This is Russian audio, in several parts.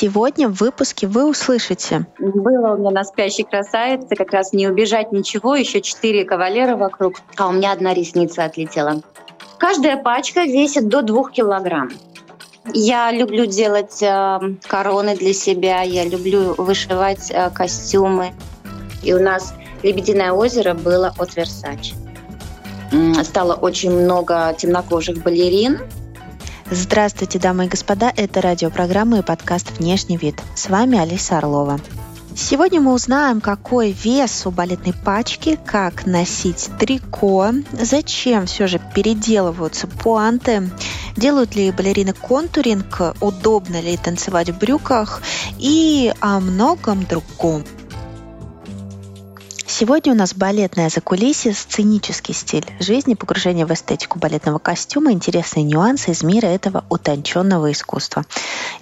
Сегодня в выпуске вы услышите. Было у меня на спящей красавице как раз не убежать ничего, еще четыре кавалера вокруг, а у меня одна ресница отлетела. Каждая пачка весит до двух килограмм. Я люблю делать э, короны для себя, я люблю вышивать э, костюмы. И у нас «Лебединое озеро» было от Versace. Стало очень много темнокожих балерин, Здравствуйте, дамы и господа, это радиопрограмма и подкаст «Внешний вид». С вами Алиса Орлова. Сегодня мы узнаем, какой вес у балетной пачки, как носить трико, зачем все же переделываются пуанты, делают ли балерины контуринг, удобно ли танцевать в брюках и о многом другом. Сегодня у нас балетная закулисье, сценический стиль жизни, погружение в эстетику балетного костюма, интересные нюансы из мира этого утонченного искусства.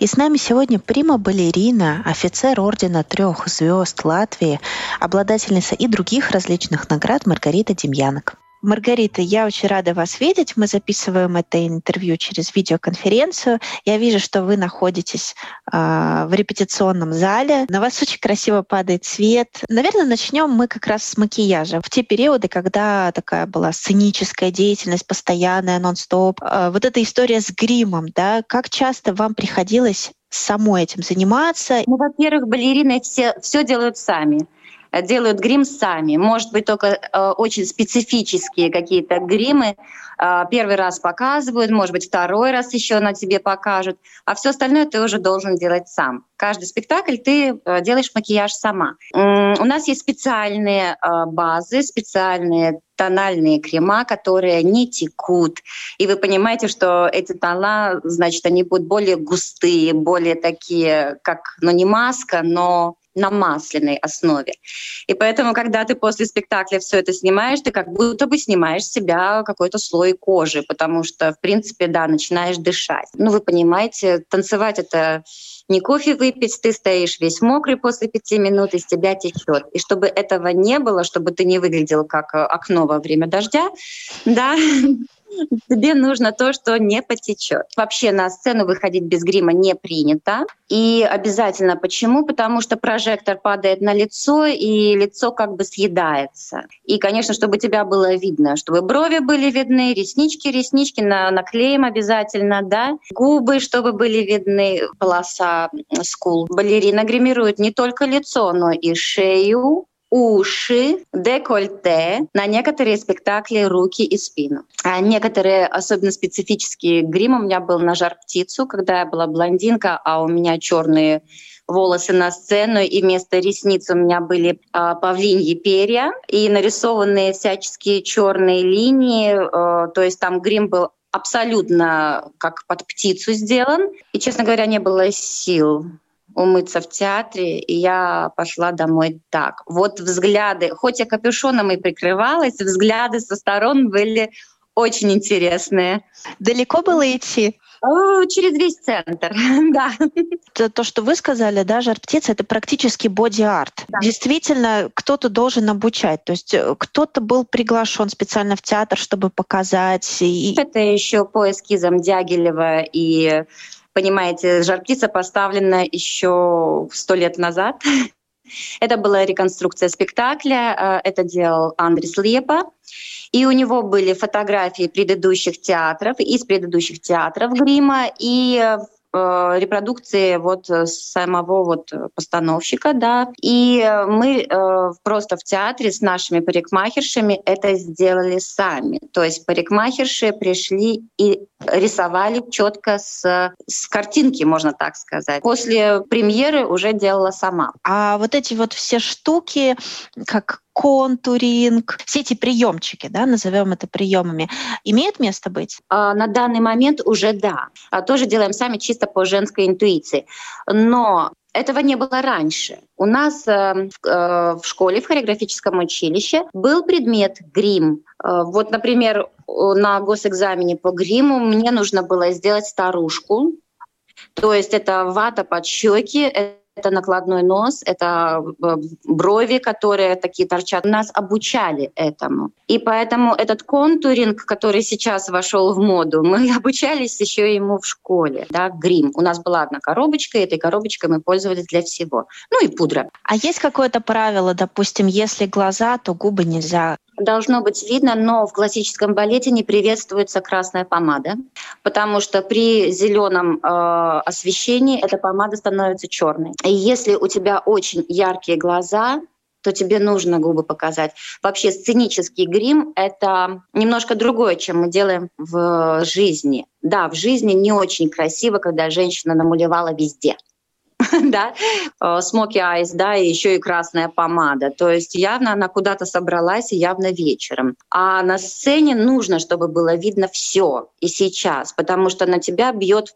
И с нами сегодня прима-балерина, офицер Ордена Трех Звезд Латвии, обладательница и других различных наград Маргарита Демьянок. Маргарита, я очень рада вас видеть. Мы записываем это интервью через видеоконференцию. Я вижу, что вы находитесь э, в репетиционном зале. На вас очень красиво падает свет. Наверное, начнем мы как раз с макияжа. В те периоды, когда такая была сценическая деятельность, постоянная, нон-стоп, э, вот эта история с гримом, да, как часто вам приходилось самой этим заниматься? Ну, во-первых, балерины все, все делают сами. Э, делают грим сами. Может быть, только э, очень специфические какие-то гримы э, первый раз показывают, может быть, второй раз еще на тебе покажут, а все остальное ты уже должен делать сам. Каждый спектакль ты э, делаешь макияж сама. У нас есть специальные э, базы, специальные тональные крема, которые не текут. И вы понимаете, что эти тона, значит, они будут более густые, более такие, как, ну не маска, но на масляной основе. И поэтому, когда ты после спектакля все это снимаешь, ты как будто бы снимаешь себя какой-то слой кожи, потому что, в принципе, да, начинаешь дышать. Ну, вы понимаете, танцевать это не кофе выпить, ты стоишь весь мокрый после пяти минут, из тебя течет. И чтобы этого не было, чтобы ты не выглядел как окно во время дождя, да, тебе нужно то, что не потечет. Вообще на сцену выходить без грима не принято. И обязательно почему? Потому что прожектор падает на лицо, и лицо как бы съедается. И, конечно, чтобы тебя было видно, чтобы брови были видны, реснички, реснички на, наклеим обязательно, да, губы, чтобы были видны, полоса скул. Балерина гримирует не только лицо, но и шею, уши, декольте, на некоторые спектакли руки и спину. А некоторые особенно специфические грим у меня был на жар птицу, когда я была блондинка, а у меня черные волосы на сцену, и вместо ресниц у меня были а, павлиньи перья и нарисованные всяческие черные линии. А, то есть там грим был абсолютно как под птицу сделан. И, честно говоря, не было сил умыться в театре, и я пошла домой так. Вот взгляды, хоть я капюшоном и прикрывалась, взгляды со сторон были очень интересные. Далеко было идти? Через весь центр, да. То, то, что вы сказали, да, жар птица, это практически боди-арт. Да. Действительно, кто-то должен обучать. То есть э, кто-то был приглашен специально в театр, чтобы показать. И... Это еще по эскизам Дягилева и понимаете, жар-птица поставлена еще сто лет назад. Это была реконструкция спектакля, э, это делал Андрес Лепа. И у него были фотографии предыдущих театров, из предыдущих театров грима, и Э, репродукции вот э, самого вот постановщика, да. И э, мы просто в театре с нашими парикмахершами это сделали сами. То есть парикмахерши пришли и рисовали четко с, с картинки, можно так сказать. После премьеры уже делала сама. А вот эти вот все штуки, как контуринг, все эти приемчики, да, назовем это приемами, имеют место быть? А, на данный момент уже да. А, тоже делаем сами чисто по женской интуиции. Но Этого не было раньше. У нас э, в, э, школе, в хореографическом училище был предмет грим. Э, вот, например, на госэкзамене по гриму мне нужно было сделать старушку. То есть это вата под щеки, это накладной нос, это э, брови, которые такие торчат. Нас обучали этому. И поэтому этот контуринг, который сейчас вошел в моду, мы обучались еще ему в школе, да, грим. У нас была одна коробочка, и этой коробочкой мы пользовались для всего. Ну и пудра. А есть какое-то правило, допустим, если глаза, то губы нельзя должно быть видно, но в классическом балете не приветствуется красная помада, потому что при зеленом э, освещении эта помада становится черной. И если у тебя очень яркие глаза, то тебе нужно губы показать. Вообще сценический грим — это немножко другое, чем мы делаем в жизни. Да, в жизни не очень красиво, когда женщина намалевала везде — да, смоки айс, да, и еще и красная помада. То есть явно она куда-то собралась, и явно вечером. А на сцене нужно, чтобы было видно все и сейчас, потому что на тебя бьет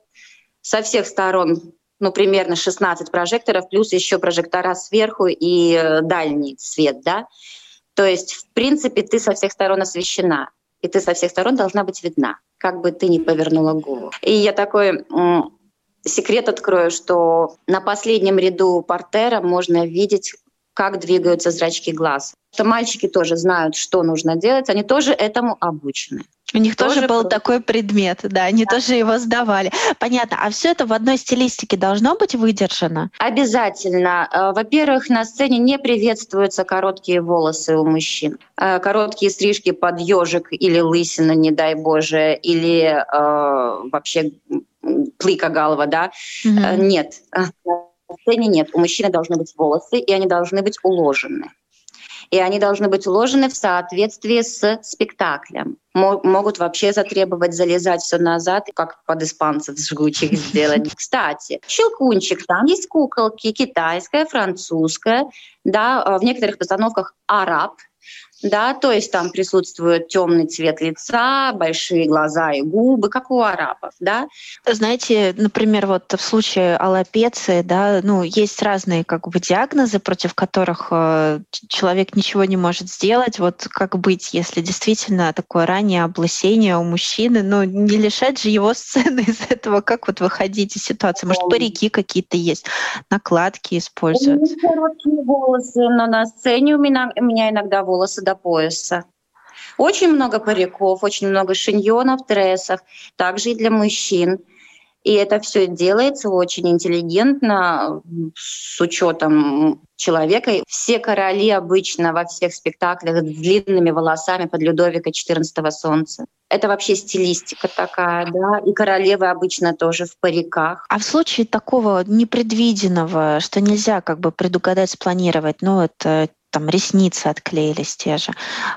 со всех сторон ну, примерно 16 прожекторов, плюс еще прожектора сверху и э, дальний свет, да. То есть, в принципе, ты со всех сторон освещена, и ты со всех сторон должна быть видна, как бы ты ни повернула голову. И я такой секрет открою, что на последнем ряду портера можно видеть, как двигаются зрачки глаз. Что мальчики тоже знают, что нужно делать, они тоже этому обучены. У них тоже, тоже был просто... такой предмет, да, они да. тоже его сдавали. Понятно. А все это в одной стилистике должно быть выдержано? Обязательно. Э, во-первых, на сцене не приветствуются короткие волосы у мужчин. Э, короткие стрижки под ежик или лысина, не дай боже, или э, вообще плыка голова, да. Mm-hmm. Нет, на сцене нет. У мужчины должны быть волосы, и они должны быть уложены. И они должны быть уложены в соответствии с спектаклем. Могут вообще затребовать залезать все назад, как под испанцев жгучих сделать. Кстати, щелкунчик, там есть куколки, китайская, французская, да, э, в некоторых постановках араб, да, то есть там присутствует темный цвет лица, большие глаза и губы, как у арабов, да. Знаете, например, вот в случае аллопеции, да, ну, есть разные как бы диагнозы, против которых э, человек ничего не может сделать. Вот как быть, если действительно такое раннее облысение у мужчины, ну, не лишать же его сцены из этого, как вот выходить из ситуации? Может, парики какие-то есть, накладки используют? Короткие волосы, но на сцене у меня, у меня иногда волосы до пояса. Очень много париков, очень много шиньонов, трессов, также и для мужчин. И это все делается очень интеллигентно, с учетом человека. Все короли обычно во всех спектаклях с длинными волосами под Людовика XIV солнца. Это вообще стилистика такая, да. И королевы обычно тоже в париках. А в случае такого непредвиденного, что нельзя как бы предугадать, спланировать, ну, это там ресницы отклеились те же,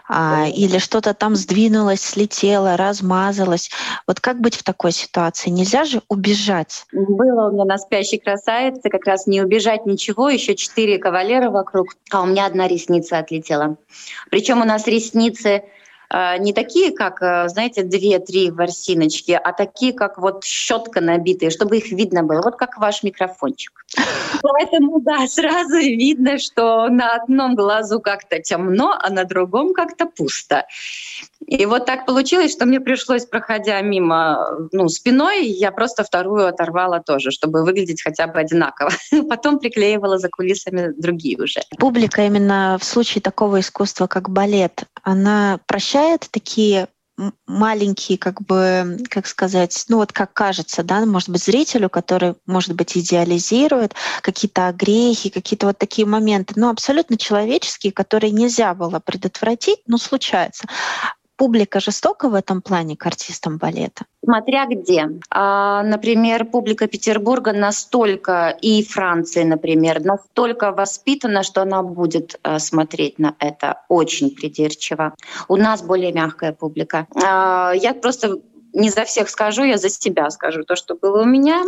а, или что-то там сдвинулось, слетело, размазалось. Вот как быть в такой ситуации? Нельзя же убежать. Было у меня на спящей красавице как раз не убежать ничего, еще четыре кавалера вокруг, а у меня одна ресница отлетела. Причем у нас ресницы не такие, как, э, знаете, две-три ворсиночки, а такие, как вот щетка набитые, чтобы их видно было, вот как ваш микрофончик. Поэтому, да, сразу видно, что на одном глазу как-то темно, а на другом как-то пусто. И вот так получилось, что мне пришлось, проходя мимо ну, спиной, я просто вторую оторвала тоже, чтобы выглядеть хотя бы одинаково. Потом приклеивала за кулисами другие уже. Публика именно в случае такого искусства, как балет, она прощает такие маленькие, как бы, как сказать, ну вот как кажется, да, может быть, зрителю, который, может быть, идеализирует какие-то огрехи, какие-то вот такие моменты, но абсолютно человеческие, которые нельзя было предотвратить, но случается публика жестока в этом плане к артистам балета? Смотря где. А, например, публика Петербурга настолько, и Франции, например, настолько воспитана, что она будет а, смотреть на это очень придирчиво. У нас более мягкая публика. А, я просто не за всех скажу, я за себя скажу. То, что было у меня,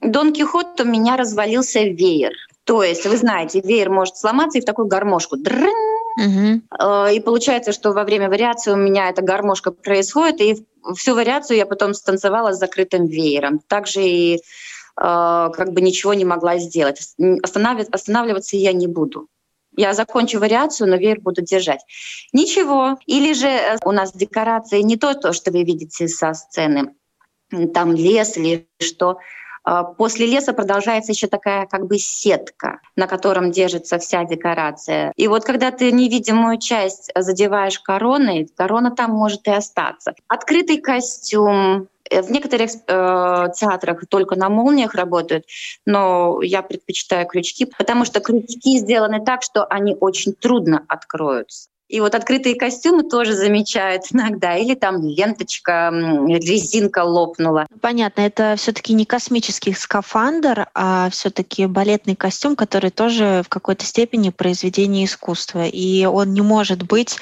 Дон Кихот у меня развалился веер. То есть, вы знаете, веер может сломаться и в такую гармошку. Дрын, Угу. И получается, что во время вариации у меня эта гармошка происходит, и всю вариацию я потом станцевала с закрытым веером. Также и как бы ничего не могла сделать. Останавливаться я не буду. Я закончу вариацию, но веер буду держать. Ничего. Или же э, у нас декорации не то, то, что вы видите со сцены, там лес или что. А, после леса продолжается еще такая как бы сетка, на котором держится вся декорация. И вот когда ты невидимую часть задеваешь короной, корона там может и остаться. Открытый костюм, Э, в некоторых э, театрах только на молниях работают, но я предпочитаю крючки, потому что крючки сделаны так, что они очень трудно откроются. И вот открытые костюмы тоже замечают иногда. Или там ленточка, резинка лопнула. Понятно, это все-таки не космический скафандр, а все-таки балетный костюм, который тоже в какой-то степени произведение искусства. И он не может быть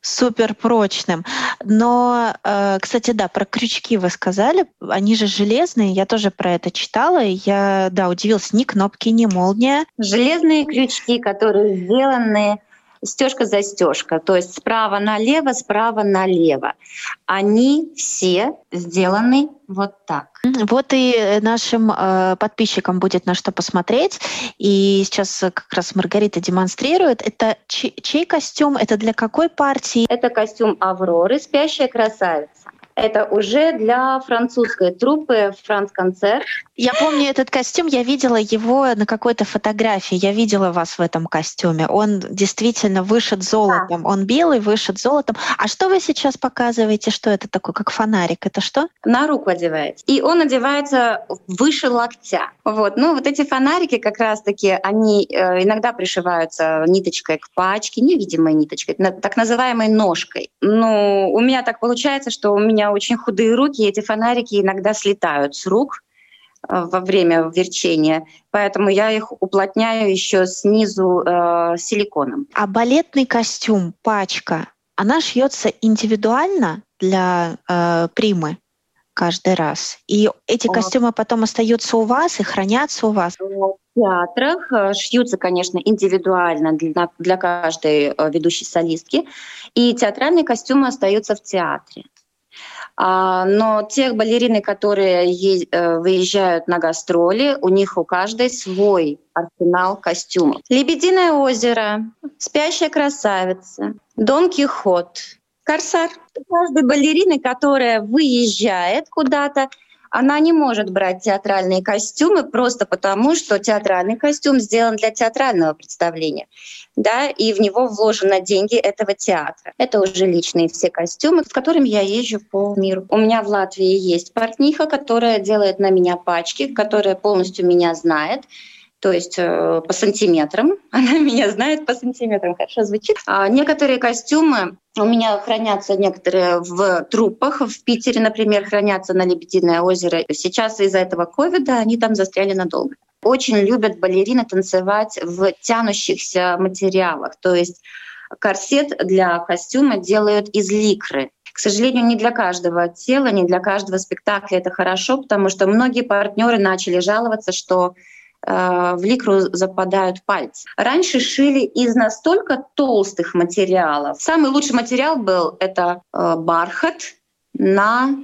супер прочным. Но, э, кстати, да, про крючки вы сказали, они же железные, я тоже про это читала, и я, да, удивилась, ни кнопки, ни молния. Железные крючки, которые сделаны стежка-застежка, то есть справа налево, справа налево. Они все сделаны вот так. Вот и нашим э, подписчикам будет на что посмотреть. И сейчас как раз Маргарита демонстрирует. Это чей, чей костюм? Это для какой партии? Это костюм Авроры, спящая красавица. Это уже для французской труппы «Франц-концерт». Я помню этот костюм, я видела его на какой-то фотографии. Я видела вас в этом костюме. Он действительно вышит золотом. Да. Он белый, вышит золотом. А что вы сейчас показываете? Что это такое, как фонарик? Это что? На руку одевается. И он одевается выше локтя. Вот. Ну, вот эти фонарики как раз-таки, они э, иногда пришиваются ниточкой к пачке, невидимой ниточкой, так называемой ножкой. Ну, у меня так получается, что у меня очень худые руки, и эти фонарики иногда слетают с рук во время верчения, поэтому я их уплотняю еще снизу э, силиконом. А балетный костюм, пачка, она шьется индивидуально для э, примы каждый раз. И эти костюмы потом остаются у вас и хранятся у вас. В театрах э, шьются, конечно, индивидуально для, для каждой э, ведущей солистки, и театральные костюмы остаются в театре. А, но тех балерины, которые э, выезжают на гастроли, у них у каждой свой арсенал костюмов. «Лебединое озеро», «Спящая красавица», «Дон Кихот», «Корсар». Каждой балерины, которая выезжает куда-то, она не может брать театральные костюмы просто потому, что театральный костюм сделан для театрального представления, да, и в него вложены деньги этого театра. Это уже личные все костюмы, с которыми я езжу по миру. У меня в Латвии есть портниха, которая делает на меня пачки, которая полностью меня знает, то есть э, по сантиметрам. Она меня знает по сантиметрам, хорошо звучит. А некоторые костюмы у меня хранятся некоторые в трупах. В Питере, например, хранятся на Лебединое озеро. Сейчас из-за этого ковида они там застряли надолго. Очень любят балерины танцевать в тянущихся материалах. То есть корсет для костюма делают из ликры. К сожалению, не для каждого тела, не для каждого спектакля это хорошо, потому что многие партнеры начали жаловаться, что в ликру западают пальцы. Раньше шили из настолько толстых материалов. Самый лучший материал был это э, бархат на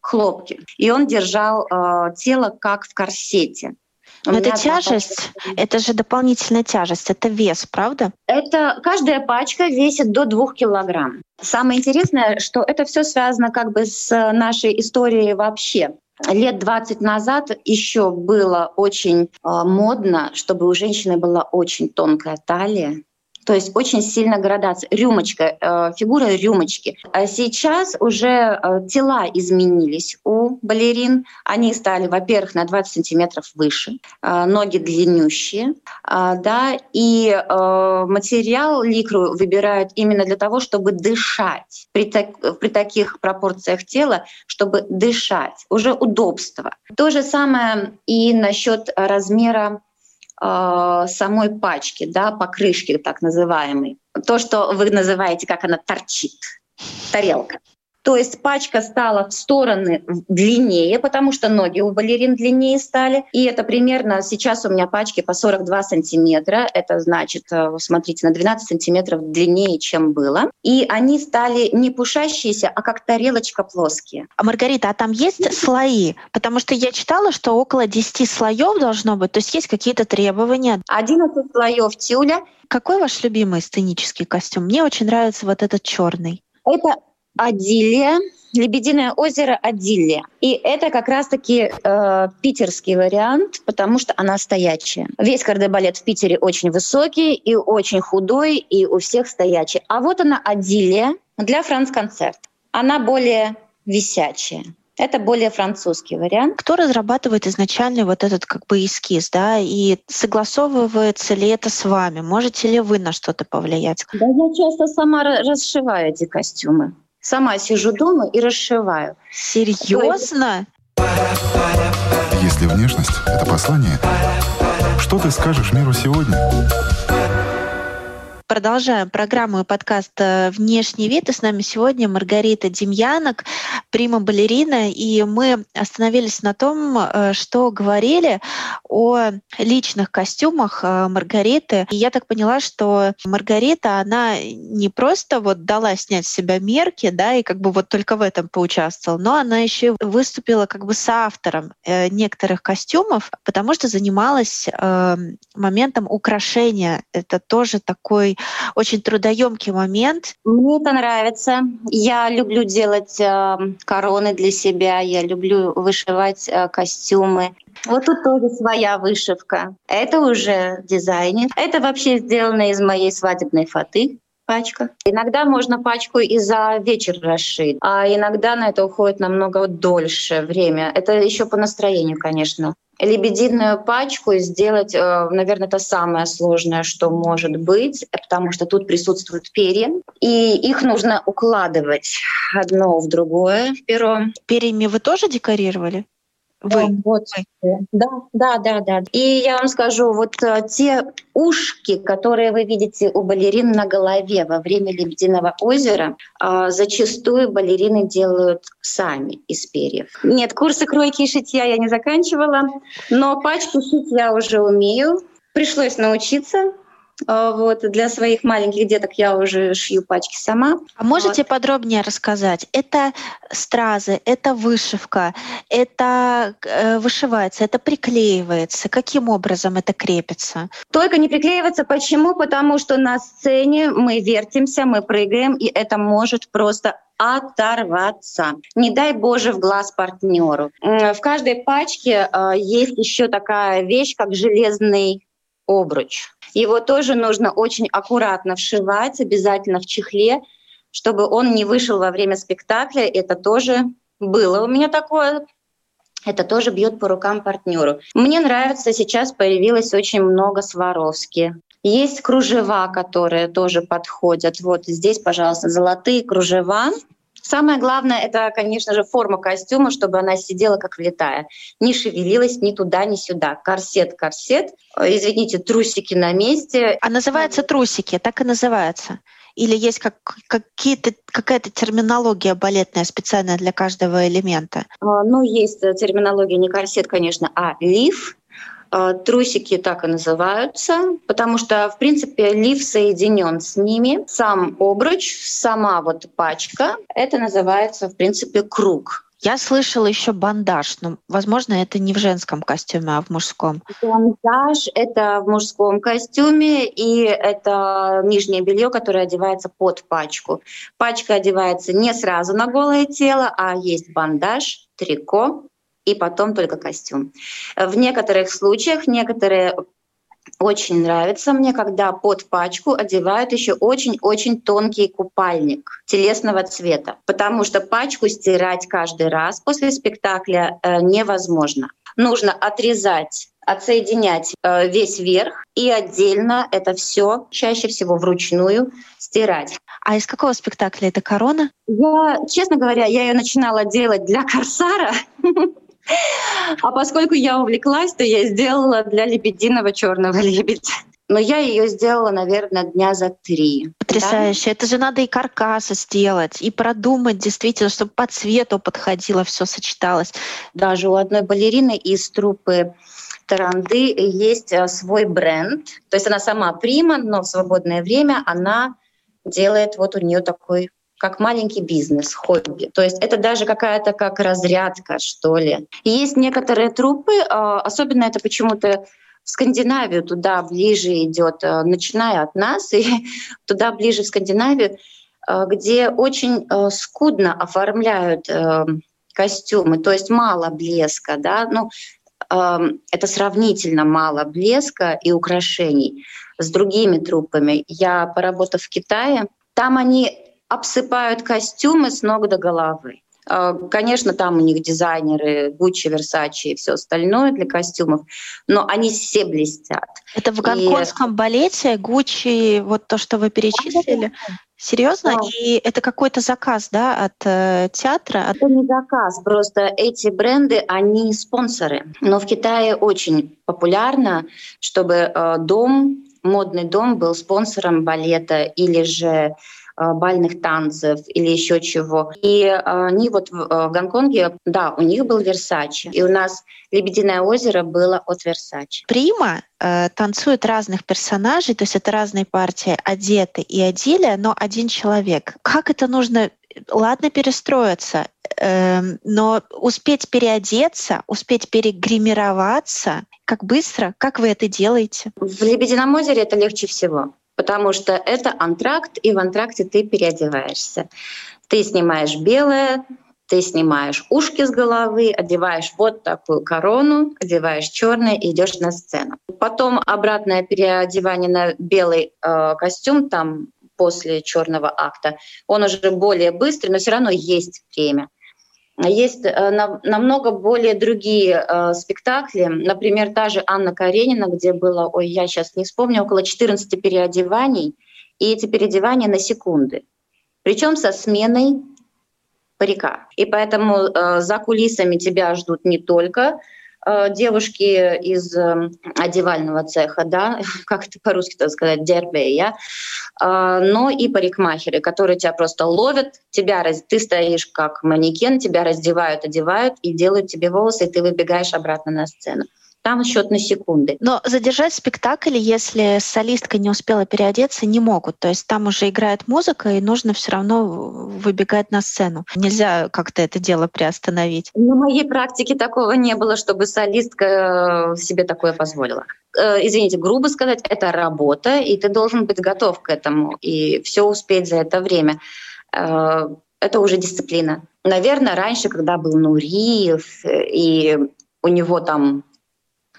хлопке. И он держал э, тело как в корсете. Но это тяжесть, это же дополнительная тяжесть, это вес, правда? Это каждая пачка весит до двух килограмм. Самое интересное, что это все связано как бы с нашей историей вообще лет 20 назад еще было очень э, модно, чтобы у женщины была очень тонкая талия, то есть очень сильно градация. Рюмочка, э, фигура рюмочки. А сейчас уже э, тела изменились у балерин. Они стали, во-первых, на 20 сантиметров выше, э, ноги длиннющие, да, и материал ликру выбирают именно для того, чтобы дышать. При, так, при таких пропорциях тела, чтобы дышать. Уже удобство. То же самое и насчет размера э, самой пачки, да, покрышки так называемой. То, что вы называете, как она торчит, тарелка. То есть пачка стала в стороны длиннее, потому что ноги у балерин длиннее стали. И это примерно сейчас у меня пачки по 42 сантиметра. Это значит, э, смотрите, на 12 сантиметров длиннее, чем было. И они стали не пушащиеся, а как тарелочка плоские. А Маргарита, а там есть слои? Потому что я читала, что около 10 слоев должно быть, то есть есть какие-то требования. 11 слоев тюля. Какой ваш любимый сценический костюм? Мне очень нравится вот этот черный. Это Адилия, Лебединое озеро Адилия. И это как раз-таки э, питерский вариант, потому что она стоячая. Весь кардебалет в Питере очень высокий и очень худой, и у всех стоячий. А вот она Адилия для франц-концерт. Она более висячая. Это более французский вариант. Кто разрабатывает изначально вот этот как бы эскиз, да, и согласовывается ли это с вами? Можете ли вы на что-то повлиять? Да, я часто сама расшиваю эти костюмы. Сама сижу дома и расшиваю. Серьезно? Если внешность — это послание, что ты скажешь миру сегодня? Продолжаем программу и подкаст э, «Внешний вид». И с нами сегодня Маргарита Демьянок, прима-балерина. И мы остановились на том, э, что говорили о личных костюмах э, Маргариты. И я так поняла, что Маргарита, она не просто вот дала снять с себя мерки, да, и как бы вот только в этом поучаствовала, но она еще выступила как бы соавтором некоторых костюмов, потому что занималась моментом украшения. Это тоже такой очень трудоемкий момент. Мне это нравится. Я люблю делать э, короны для себя, я люблю вышивать э, костюмы. Вот тут тоже своя вышивка. Это уже дизайнер. Это вообще сделано из моей свадебной фаты пачка. Иногда можно пачку и за вечер расшить, а иногда на это уходит намного дольше время. Это еще по настроению, конечно лебединую пачку сделать, э, наверное, это самое сложное, что может быть, потому что тут присутствуют перья, и их нужно укладывать одно в другое перо. Перьями вы тоже декорировали? Вы. Вот. Да, да, да, да. И я вам скажу, вот э, те ушки, которые вы видите у балерин на голове во время Лебединого озера, э, зачастую балерины делают сами из перьев. Нет, курсы кройки и шитья я не заканчивала, но пачку шить я уже умею. Пришлось научиться, а, вот, для своих маленьких деток я уже шью пачки сама. А можете вот. подробнее рассказать? Это стразы, это вышивка, это э, вышивается, это приклеивается. Каким образом это крепится? Только не приклеивается. Почему? Потому что на сцене мы вертимся, мы прыгаем, и это может просто оторваться. Не дай Боже в глаз партнеру. В каждой пачке э, есть еще такая вещь, как железный обруч. Его тоже нужно очень аккуратно вшивать, обязательно в чехле, чтобы он не вышел во время спектакля. Это тоже было у меня такое. Это тоже бьет по рукам партнеру. Мне нравится, сейчас появилось очень много Сваровски. Есть кружева, которые тоже подходят. Вот здесь, пожалуйста, золотые кружева. Самое главное — это, конечно же, форма костюма, чтобы она сидела как влетая. Не шевелилась ни туда, ни сюда. Корсет, корсет. Э, извините, трусики на месте. А называется трусики, так и называется? Или есть как, какие-то, какая-то терминология балетная специальная для каждого элемента? А, ну, есть терминология не корсет, конечно, а лиф. А, трусики так и называются, потому что, в принципе, лиф соединен с ними. Сам обруч, сама вот пачка, это называется, в принципе, круг. Я слышала еще бандаж, но, возможно, это не в женском костюме, а в мужском. Бандаж — это в мужском костюме, и это нижнее белье, которое одевается под пачку. Пачка одевается не сразу на голое тело, а есть бандаж, трико, и потом только костюм. В некоторых случаях некоторые очень нравится мне, когда под пачку одевают еще очень-очень тонкий купальник телесного цвета, потому что пачку стирать каждый раз после спектакля э, невозможно. Нужно отрезать отсоединять э, весь верх и отдельно это все чаще всего вручную стирать. А из какого спектакля это корона? Я, честно говоря, я ее начинала делать для Корсара. А поскольку я увлеклась, то я сделала для лебединого черного лебедя. Но я ее сделала, наверное, дня за три. Потрясающе. Да? Это же надо и каркасы сделать, и продумать действительно, чтобы по цвету подходило, все сочеталось. Даже у одной балерины из трупы Таранды есть э, свой бренд. То есть она сама прима, но в свободное время она делает вот у нее такой как маленький бизнес, хобби. То есть это даже какая-то как разрядка, что ли. И есть некоторые трупы, э, особенно это почему-то в Скандинавию туда ближе идет, э, начиная от нас и туда ближе в Скандинавию, где очень скудно оформляют костюмы, то есть мало блеска, да, ну это сравнительно мало блеска и украшений с другими трупами. Я поработав в Китае, там они обсыпают костюмы с ног до головы. А, конечно, там у них дизайнеры Гуччи, Версачи и все остальное для костюмов, но они все блестят. Это в гонконгском и... балете Гуччи, вот то, что вы перечислили? Серьезно? Да. И это какой-то заказ, да, от э, театра? Это не заказ, просто эти бренды, они спонсоры. Но в Китае очень популярно, чтобы э, дом, модный дом был спонсором балета или же бальных танцев или еще чего. И э, они вот в, э, в Гонконге, да, у них был Версачи, и у нас Лебединое озеро было от Версачи. Прима э, танцует разных персонажей, то есть это разные партии одеты и одели, но один человек. Как это нужно ладно перестроиться, э, но успеть переодеться, успеть перегримироваться, как быстро, как вы это делаете? В Лебедином озере это легче всего потому что это антракт, и в антракте ты переодеваешься. Ты снимаешь белое, ты снимаешь ушки с головы, одеваешь вот такую корону, одеваешь черное и идешь на сцену. Потом обратное переодевание на белый э, костюм там после черного акта, он уже более быстрый, но все равно есть время. Есть э, намного более другие э, спектакли. Например, та же Анна Каренина, где было, ой, я сейчас не вспомню, около 14 переодеваний. И эти переодевания на секунды. Причем со сменой парика. И поэтому э, за кулисами тебя ждут не только Э, девушки из эм, одевального цеха, да, как это по-русски сказать, дербея, э, но и парикмахеры, которые тебя просто ловят, тебя, ты стоишь как манекен, тебя раздевают, одевают и делают тебе волосы, и ты выбегаешь обратно на сцену. Там счет на секунды. Но задержать спектакль, если солистка не успела переодеться, не могут. То есть там уже играет музыка, и нужно все равно выбегать на сцену. Нельзя как-то это дело приостановить. На моей практике такого не было, чтобы солистка э, себе такое позволила. Э, извините, грубо сказать, это работа, и ты должен быть готов к этому и все успеть за это время. Э, это уже дисциплина. Наверное, раньше, когда был Нуриев, и у него там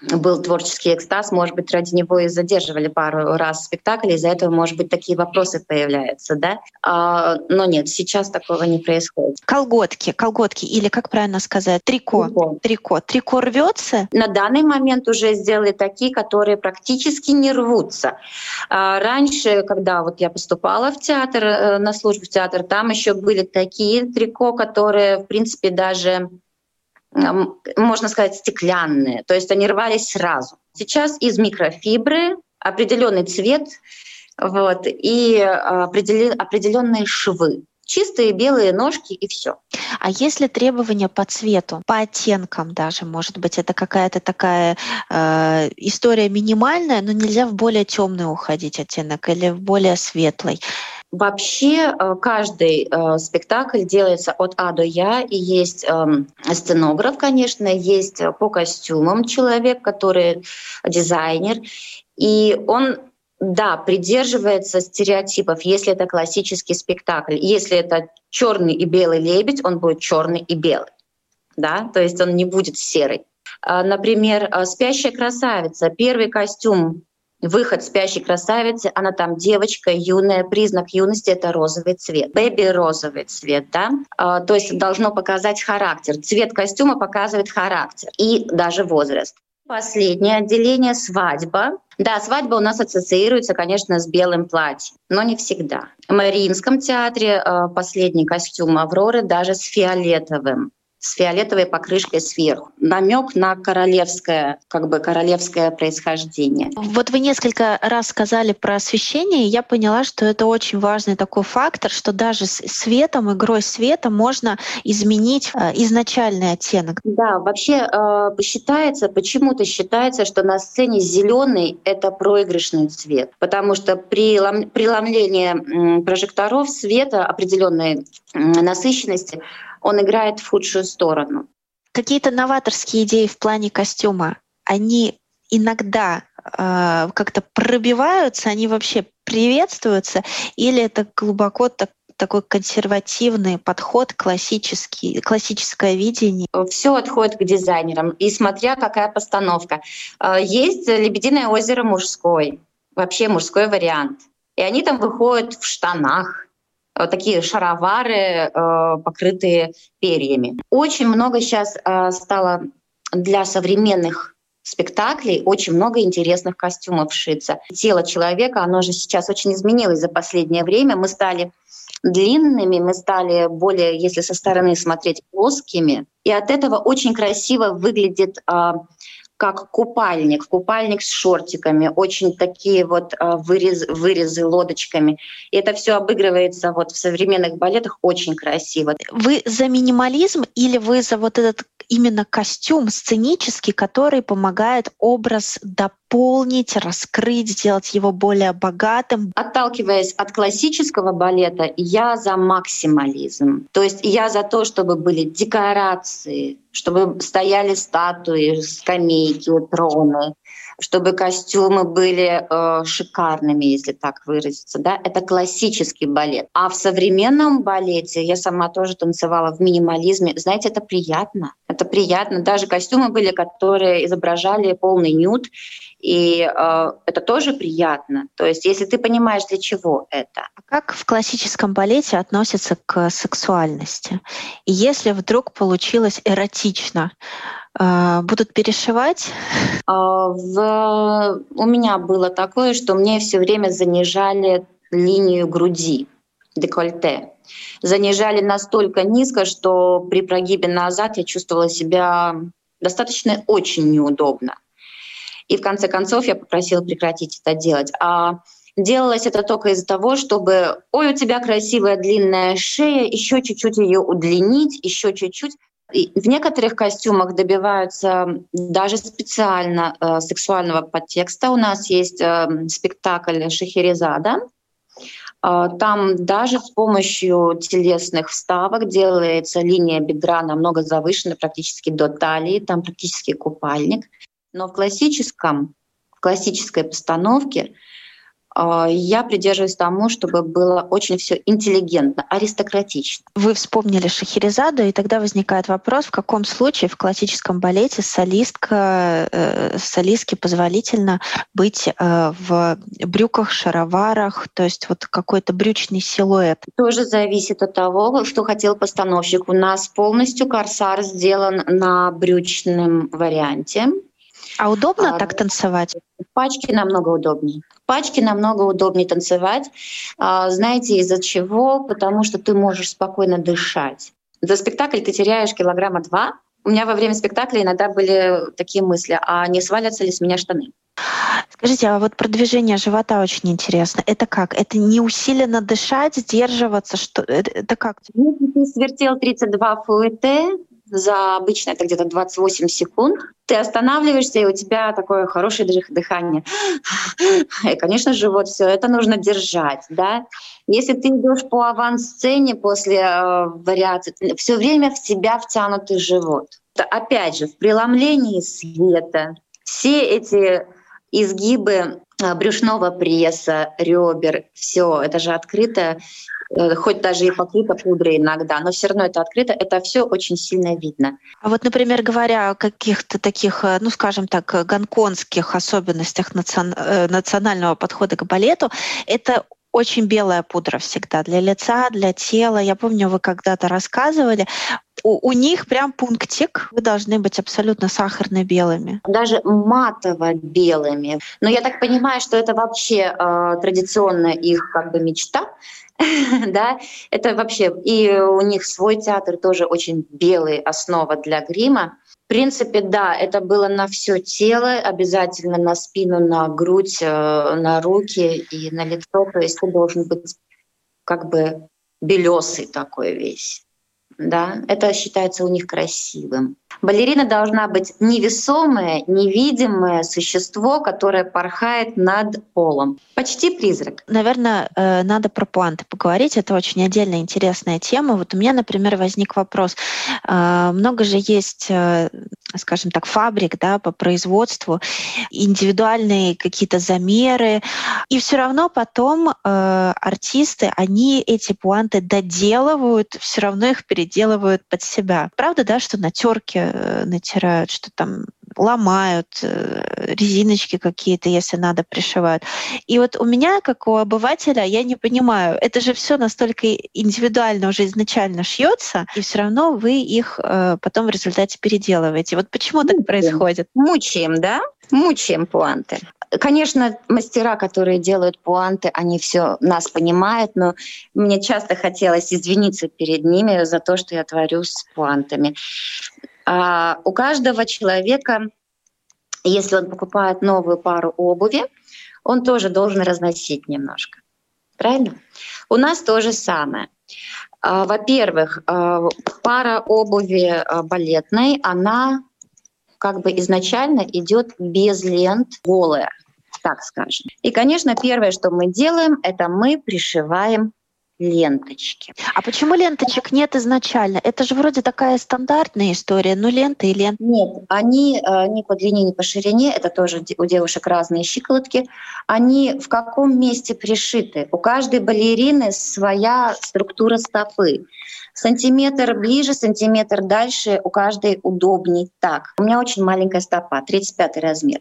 был творческий экстаз, может быть, ради него и задерживали пару раз спектакль, из-за этого, может быть, такие вопросы появляются, да? А, но нет, сейчас такого не происходит. Колготки, колготки, или, как правильно сказать, трико. Трико. Трико, трико рвется? На данный момент уже сделали такие, которые практически не рвутся. А раньше, когда вот я поступала в театр, э, на службу в театр, там еще были такие трико, которые, в принципе, даже можно сказать, стеклянные, то есть они рвались сразу. Сейчас из микрофибры определенный цвет вот, и определенные швы. Чистые белые ножки и все. А если требования по цвету, по оттенкам даже, может быть, это какая-то такая э, история минимальная, но нельзя в более темный уходить оттенок или в более светлый. Вообще э, каждый э, спектакль делается от А до Я, и есть эм, сценограф, конечно, есть по костюмам человек, который дизайнер, и он да, придерживается стереотипов, если это классический спектакль. Если это черный и белый лебедь, он будет черный и белый. Да? То есть он не будет серый. Например, э, «Спящая красавица». Первый костюм Выход спящей красавицы, она там девочка, юная, признак юности — это розовый цвет. Бэби — розовый цвет, да? А, то есть должно показать характер. Цвет костюма показывает характер и даже возраст. Последнее отделение — свадьба. Да, свадьба у нас ассоциируется, конечно, с белым платьем, но не всегда. В Мариинском театре э, последний костюм Авроры даже с фиолетовым с фиолетовой покрышкой сверху. Намек на королевское, как бы королевское происхождение. Вот вы несколько раз сказали про освещение, и я поняла, что это очень важный такой фактор, что даже с светом, игрой света можно изменить э, изначальный оттенок. Да, вообще э, считается, почему-то считается, что на сцене зеленый это проигрышный цвет, потому что при преломлении прожекторов света определенной насыщенности он играет в худшую сторону. Какие-то новаторские идеи в плане костюма, они иногда э, как-то пробиваются, они вообще приветствуются, или это глубоко так, такой консервативный подход, классический, классическое видение? Все отходит к дизайнерам, и смотря какая постановка. Э, есть «Лебединое озеро» мужской, вообще мужской вариант. И они там выходят в штанах, такие шаровары, э, покрытые перьями. Очень много сейчас э, стало для современных спектаклей очень много интересных костюмов шиться. Тело человека, оно же сейчас очень изменилось за последнее время. Мы стали длинными, мы стали более, если со стороны смотреть, плоскими. И от этого очень красиво выглядит как купальник, купальник с шортиками, очень такие вот а, вырез, вырезы лодочками. И это все обыгрывается вот в современных балетах очень красиво. Вы за минимализм или вы за вот этот именно костюм сценический, который помогает образ дополнить, раскрыть, сделать его более богатым. Отталкиваясь от классического балета, я за максимализм. То есть я за то, чтобы были декорации, чтобы стояли статуи, скамейки, троны, чтобы костюмы были э, шикарными, если так выразиться. Да? Это классический балет. А в современном балете я сама тоже танцевала в минимализме. Знаете, это приятно. Это приятно. Даже костюмы были, которые изображали полный нюд. И э, это тоже приятно. То есть, если ты понимаешь, для чего это. А как в классическом балете относятся к сексуальности? И если вдруг получилось эротично, э, будут перешивать? А, в... У меня было такое, что мне все время занижали линию груди, декольте. Занижали настолько низко, что при прогибе назад я чувствовала себя достаточно очень неудобно. И в конце концов я попросила прекратить это делать. А делалось это только из-за того, чтобы, ой, у тебя красивая длинная шея, еще чуть-чуть ее удлинить, еще чуть-чуть. И в некоторых костюмах добиваются даже специально э, сексуального подтекста. У нас есть э, спектакль Шахерезада. Э, там даже с помощью телесных вставок делается линия бедра намного завышена, практически до талии, там практически купальник. Но в классическом, в классической постановке а, я придерживаюсь тому, чтобы было очень все интеллигентно, аристократично. Вы вспомнили Шахерезаду, и тогда возникает вопрос, в каком случае в классическом балете солистка, э, солистке позволительно быть э, в брюках, шароварах, то есть вот какой-то брючный силуэт? Тоже зависит от того, что хотел постановщик. У нас полностью корсар сделан на брючном варианте. А удобно а, так танцевать? В пачке намного удобнее. В пачке намного удобнее танцевать. А, знаете, из-за чего? Потому что ты можешь спокойно дышать. За спектакль ты теряешь килограмма два. У меня во время спектакля иногда были такие мысли, а не свалятся ли с меня штаны? Скажите, а вот продвижение живота очень интересно. Это как? Это не усиленно дышать, сдерживаться? Что? Это, это как? Если ты свертел 32 ФУТ, за обычно это где-то 28 секунд. Ты останавливаешься, и у тебя такое хорошее дыхание. И, конечно, живот все это нужно держать. Да? Если ты идешь по авансцене после э, вариации, все время в тебя втянутый живот. Опять же, в преломлении света все эти изгибы э, брюшного пресса, ребер, все, это же открыто хоть даже и покрыто пудрой иногда, но все равно это открыто, это все очень сильно видно. А вот, например, говоря о каких-то таких, э, ну, скажем так, гонконгских особенностях национ... Э, национального подхода к балету, это очень белая пудра всегда для лица, для тела. Я помню, вы когда-то рассказывали, у, у них прям пунктик, вы должны быть абсолютно сахарно-белыми. Даже матово-белыми. Но я так понимаю, что это вообще э, традиционная их как бы мечта, да, это вообще, и у них свой театр тоже очень белый основа для грима. В принципе, да, это было на все тело, обязательно на спину, на грудь, э, на руки и на лицо. То есть ты должен быть как бы белесый такой весь да, это считается у них красивым. Балерина должна быть невесомое, невидимое существо, которое порхает над полом. Почти призрак. Наверное, э, надо про пуанты поговорить. Это очень отдельная интересная тема. Вот у меня, например, возник вопрос. Э, много же есть, э, скажем так, фабрик да, по производству, индивидуальные какие-то замеры. И все равно потом артисты, они эти пуанты доделывают, все равно их перед переделывают под себя. Правда, да, что на терке э, натирают, что там ломают, э, резиночки какие-то, если надо, пришивают. И вот у меня, как у обывателя, я не понимаю, это же все настолько индивидуально уже изначально шьется, и все равно вы их э, потом в результате переделываете. Вот почему так происходит? Мучаем, да? Мучаем пуанты. Конечно, мастера, которые делают пуанты, они все нас понимают, но мне часто хотелось извиниться перед ними за то, что я творю с пуантами. А у каждого человека, если он покупает новую пару обуви, он тоже должен разносить немножко. Правильно? У нас то же самое. А, во-первых, а, пара обуви а, балетной, она как бы изначально идет без лент, голая, так скажем. И, конечно, первое, что мы делаем, это мы пришиваем ленточки. А почему ленточек нет изначально? Это же вроде такая стандартная история, но ленты и ленты. Нет, они э, ни по длине, ни по ширине, это тоже у девушек разные щиколотки. Они в каком месте пришиты? У каждой балерины своя структура стопы. Сантиметр ближе, сантиметр дальше, у каждой удобней так. У меня очень маленькая стопа, 35 размер.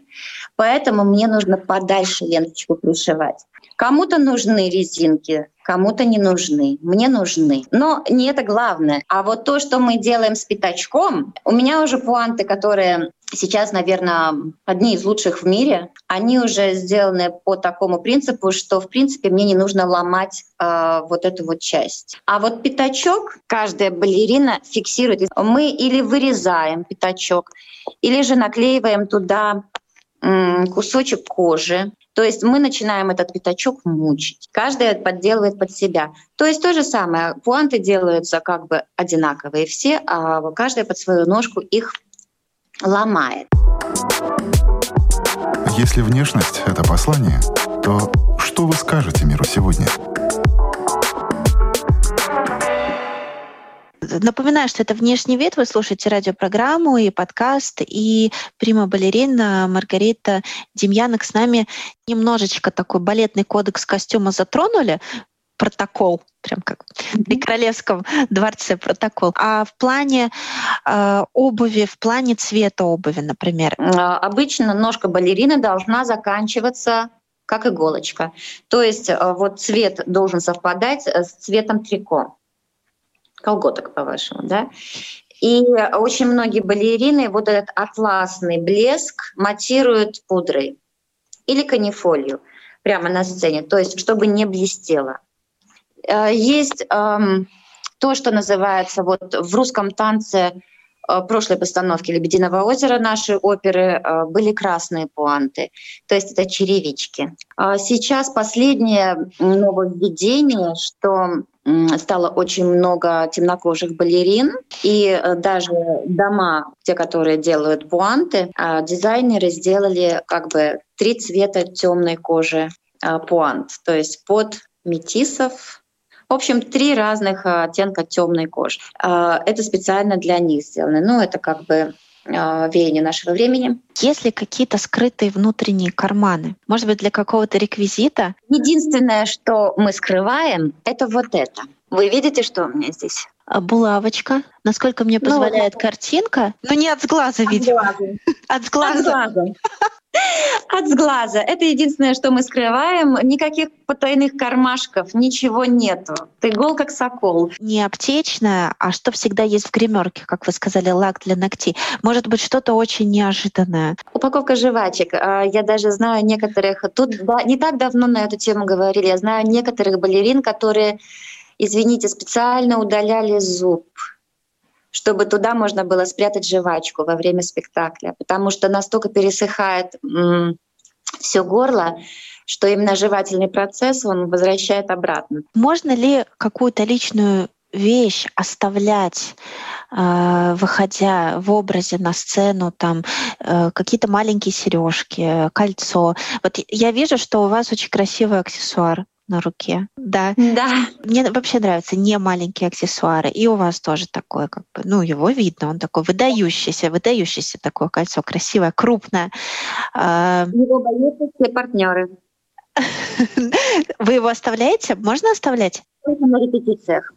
Поэтому мне нужно подальше ленточку пришивать. Кому-то нужны резинки, кому-то не нужны. Мне нужны. Но не это главное. А вот то, что мы делаем с пятачком, у меня уже пуанты, которые сейчас, наверное, одни из лучших в мире, они уже сделаны по такому принципу, что, в принципе, мне не нужно ломать э, вот эту вот часть. А вот пятачок каждая балерина фиксирует. Мы или вырезаем пятачок, или же наклеиваем туда кусочек кожи, то есть мы начинаем этот пятачок мучить. Каждая подделывает под себя. То есть то же самое. Пуанты делаются как бы одинаковые все, а каждая под свою ножку их ломает. Если внешность — это послание, то что вы скажете миру сегодня? Напоминаю, что это «Внешний вид». Вы слушаете радиопрограмму и подкаст. И прима-балерина Маргарита Демьянок с нами немножечко такой балетный кодекс костюма затронули протокол, прям как при королевском дворце протокол. А в плане э, обуви, в плане цвета обуви, например? А, обычно ножка балерины должна заканчиваться как иголочка. То есть э, вот цвет должен совпадать с цветом трико колготок, по-вашему, да? И очень многие балерины вот этот атласный блеск матируют пудрой или канифолью прямо на сцене, то есть чтобы не блестело. Э, есть эм, то, что называется вот в русском танце прошлой постановки «Лебединого озера» нашей оперы э, были красные пуанты, то есть это черевички. А сейчас последнее нововведение, что стало очень много темнокожих балерин, и э, даже дома, те, которые делают пуанты, дизайнеры сделали как бы три цвета темной кожи пуант, то есть под метисов, в общем, три разных оттенка темной кожи. А, это специально для них сделано. Ну, это как бы веяние нашего времени. Есть ли какие-то скрытые внутренние карманы? Может быть, для какого-то реквизита? Единственное, что мы скрываем, это вот это. Вы видите, что у меня здесь? А, булавочка. Насколько мне ну, позволяет ну, картинка. Но не от сглаза, от видимо. Глаза. От сглаза. От глаза. От сглаза. Это единственное, что мы скрываем. Никаких потайных кармашков, ничего нету. Ты гол как сокол. Не аптечная, а что всегда есть в гримерке, как вы сказали, лак для ногтей. Может быть, что-то очень неожиданное. Упаковка жвачек. А, я даже знаю некоторых... Тут не так давно на эту тему говорили. Я знаю некоторых балерин, которые, извините, специально удаляли зуб чтобы туда можно было спрятать жвачку во время спектакля, потому что настолько пересыхает все горло, что именно жевательный процесс он возвращает обратно. Можно ли какую-то личную вещь оставлять, э, выходя в образе на сцену, там э, какие-то маленькие сережки, кольцо. Вот я вижу, что у вас очень красивый аксессуар на руке. Да. Да. Мне вообще нравятся не маленькие аксессуары. И у вас тоже такое, как бы, ну, его видно, он такой выдающийся, выдающийся такое кольцо, красивое, крупное. Его боятся все партнеры. Вы его оставляете? Можно оставлять? На репетициях.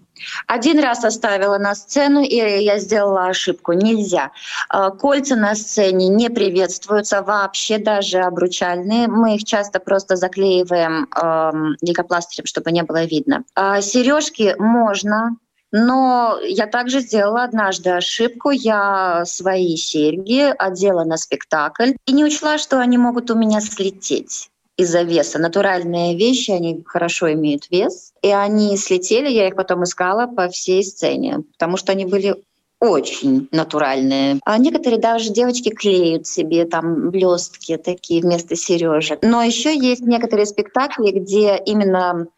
Один раз оставила на сцену, и я сделала ошибку. Нельзя. А, кольца на сцене не приветствуются вообще, даже обручальные. Мы их часто просто заклеиваем э, лейкопластырем, чтобы не было видно. А сережки можно, но я также сделала однажды ошибку. Я свои серьги одела на спектакль и не учла, что они могут у меня слететь из-за веса. Натуральные вещи, они хорошо имеют вес. И они слетели, я их потом искала по всей сцене, потому что они были очень натуральные. А некоторые даже девочки клеют себе там блестки такие вместо сережек. Но еще есть некоторые спектакли, где именно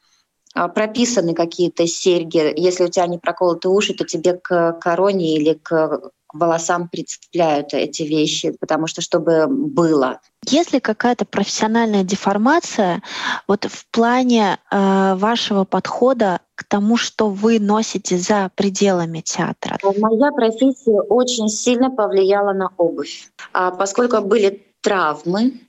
а, прописаны какие-то серьги. Если у тебя не проколоты уши, то тебе к короне или к к волосам прицепляют эти вещи, потому что чтобы было. Если какая-то профессиональная деформация, вот в плане э, вашего подхода к тому, что вы носите за пределами театра? Моя профессия очень сильно повлияла на обувь, а поскольку были травмы,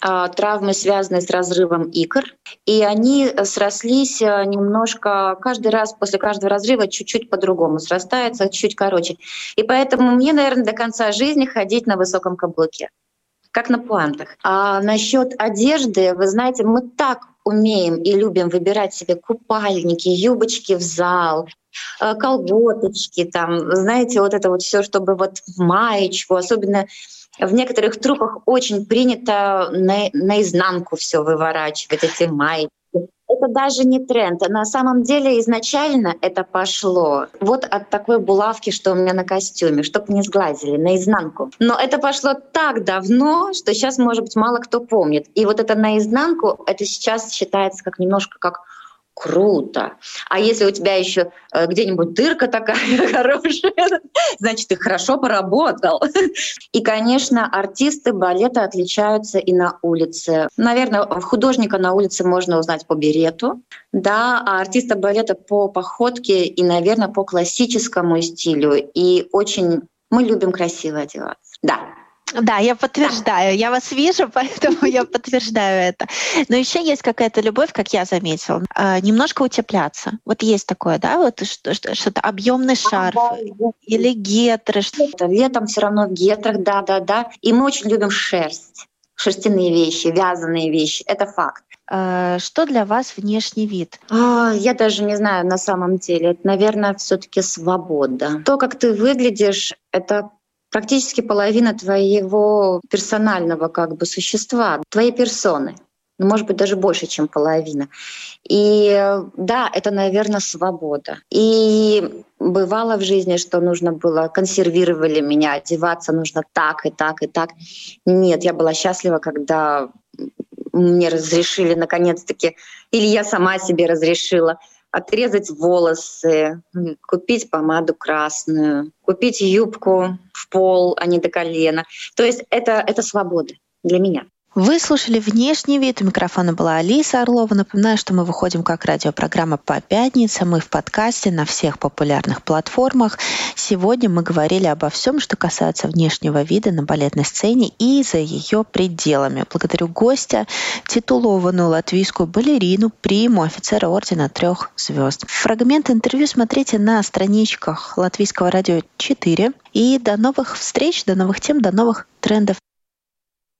травмы, связанные с разрывом икр. И они срослись э, немножко каждый раз после каждого разрыва чуть-чуть по-другому, срастается чуть короче. И поэтому мне, наверное, до конца жизни ходить на высоком каблуке как на пуантах. А насчет одежды, вы знаете, мы так умеем и любим выбирать себе купальники, юбочки в зал, э, колготочки, там, знаете, вот это вот все, чтобы вот маечку, особенно в некоторых трупах очень принято на, наизнанку все выворачивать, эти майки. Это даже не тренд. На самом деле изначально это пошло вот от такой булавки, что у меня на костюме, чтобы не сглазили, наизнанку. Но это пошло так давно, что сейчас, может быть, мало кто помнит. И вот это наизнанку, это сейчас считается как немножко как круто. А если у тебя еще э, где-нибудь дырка такая хорошая, значит, ты хорошо поработал. И, конечно, артисты балета отличаются и на улице. Наверное, художника на улице можно узнать по берету, да, а артиста балета по походке и, наверное, по классическому стилю. И очень мы любим красиво одеваться. Да, да, я подтверждаю. Я вас вижу, поэтому я подтверждаю это. Но еще есть какая-то любовь, как я заметила, а, немножко утепляться. Вот есть такое, да, вот что-то объемный шарф или гетры. Что-то летом все равно в гетрах, да, да, да. И мы очень любим шерсть, шерстяные вещи, вязаные вещи. Это факт. А, что для вас внешний вид? А, я даже не знаю на самом деле. Это, наверное, все-таки свобода. То, как ты выглядишь, это практически половина твоего персонального как бы существа, твоей персоны. Ну, может быть, даже больше, чем половина. И да, это, наверное, свобода. И бывало в жизни, что нужно было, консервировали меня, одеваться нужно так и так и так. Нет, я была счастлива, когда мне разрешили наконец-таки, или я сама себе разрешила отрезать волосы, купить помаду красную, купить юбку в пол, а не до колена. То есть это, это свобода для меня. Вы слушали «Внешний вид». У микрофона была Алиса Орлова. Напоминаю, что мы выходим как радиопрограмма по пятницам. Мы в подкасте на всех популярных платформах. Сегодня мы говорили обо всем, что касается внешнего вида на балетной сцене и за ее пределами. Благодарю гостя, титулованную латвийскую балерину, приму офицера Ордена Трех Звезд. Фрагмент интервью смотрите на страничках Латвийского радио 4. И до новых встреч, до новых тем, до новых трендов.